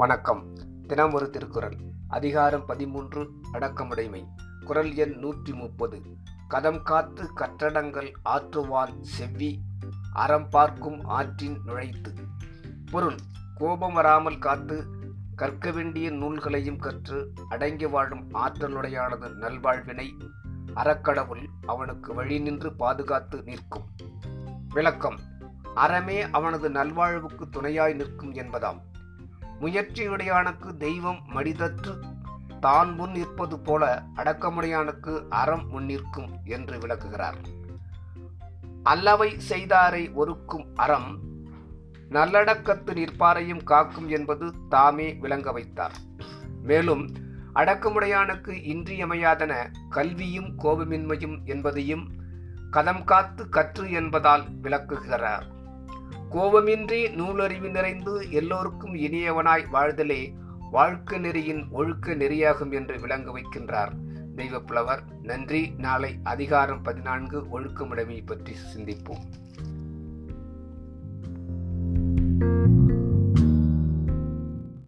வணக்கம். தினம் ஒரு திருக்குறள். அதிகாரம் பதிமூன்று அடக்கமுடைமை. குரல் எண் நூற்றி முப்பது. கதம் காத்து கற்றடங்கள் ஆற்றுவான் செவ்வி அறம் பார்க்கும் ஆற்றின் நுழைத்து. பொருள் கோபம் வராமல் காத்து கற்க வேண்டிய நூல்களையும் கற்று அடங்கி வாழும் ஆற்றலுடையானது நல்வாழ்வினை. அறக்கடவுள் அவனுக்கு வழி நின்று பாதுகாத்து நிற்கும். விளக்கம் அறமே அவனது நல்வாழ்வுக்கு துணையாய் நிற்கும் என்பதாம். முயற்சியுடையானுக்கு தெய்வம் மடிதற்று தான் முன் நிற்பது போல அடக்கமுடையானுக்கு அறம் முன்னிற்கும் என்று விளக்குகிறார். அல்லவை செய்தாரை ஒருக்கும் அறம் நல்லடக்கத்து நிற்பாரையும் காக்கும் என்பது தாமே விளங்க வைத்தார். மேலும் அடக்கமுடையானுக்கு இன்றியமையாதன கல்வியும் கோபமின்மையும் என்பதையும் கதம் காத்து கற்று என்பதால் விளக்குகிறார். கோபமின்றி நூலறிவு நிறைந்து எல்லோருக்கும் இனியவனாய் வாழ்தலே வாழ்க்கை நெறியின் ஒழுக்க நெறியாகும் என்று விளங்க வைக்கின்றார். தெய்வப்புலவர் நன்றி. நாளை அதிகாரம் பதினான்கு ஒழுக்கமுடைமை பற்றி சிந்திப்போம்.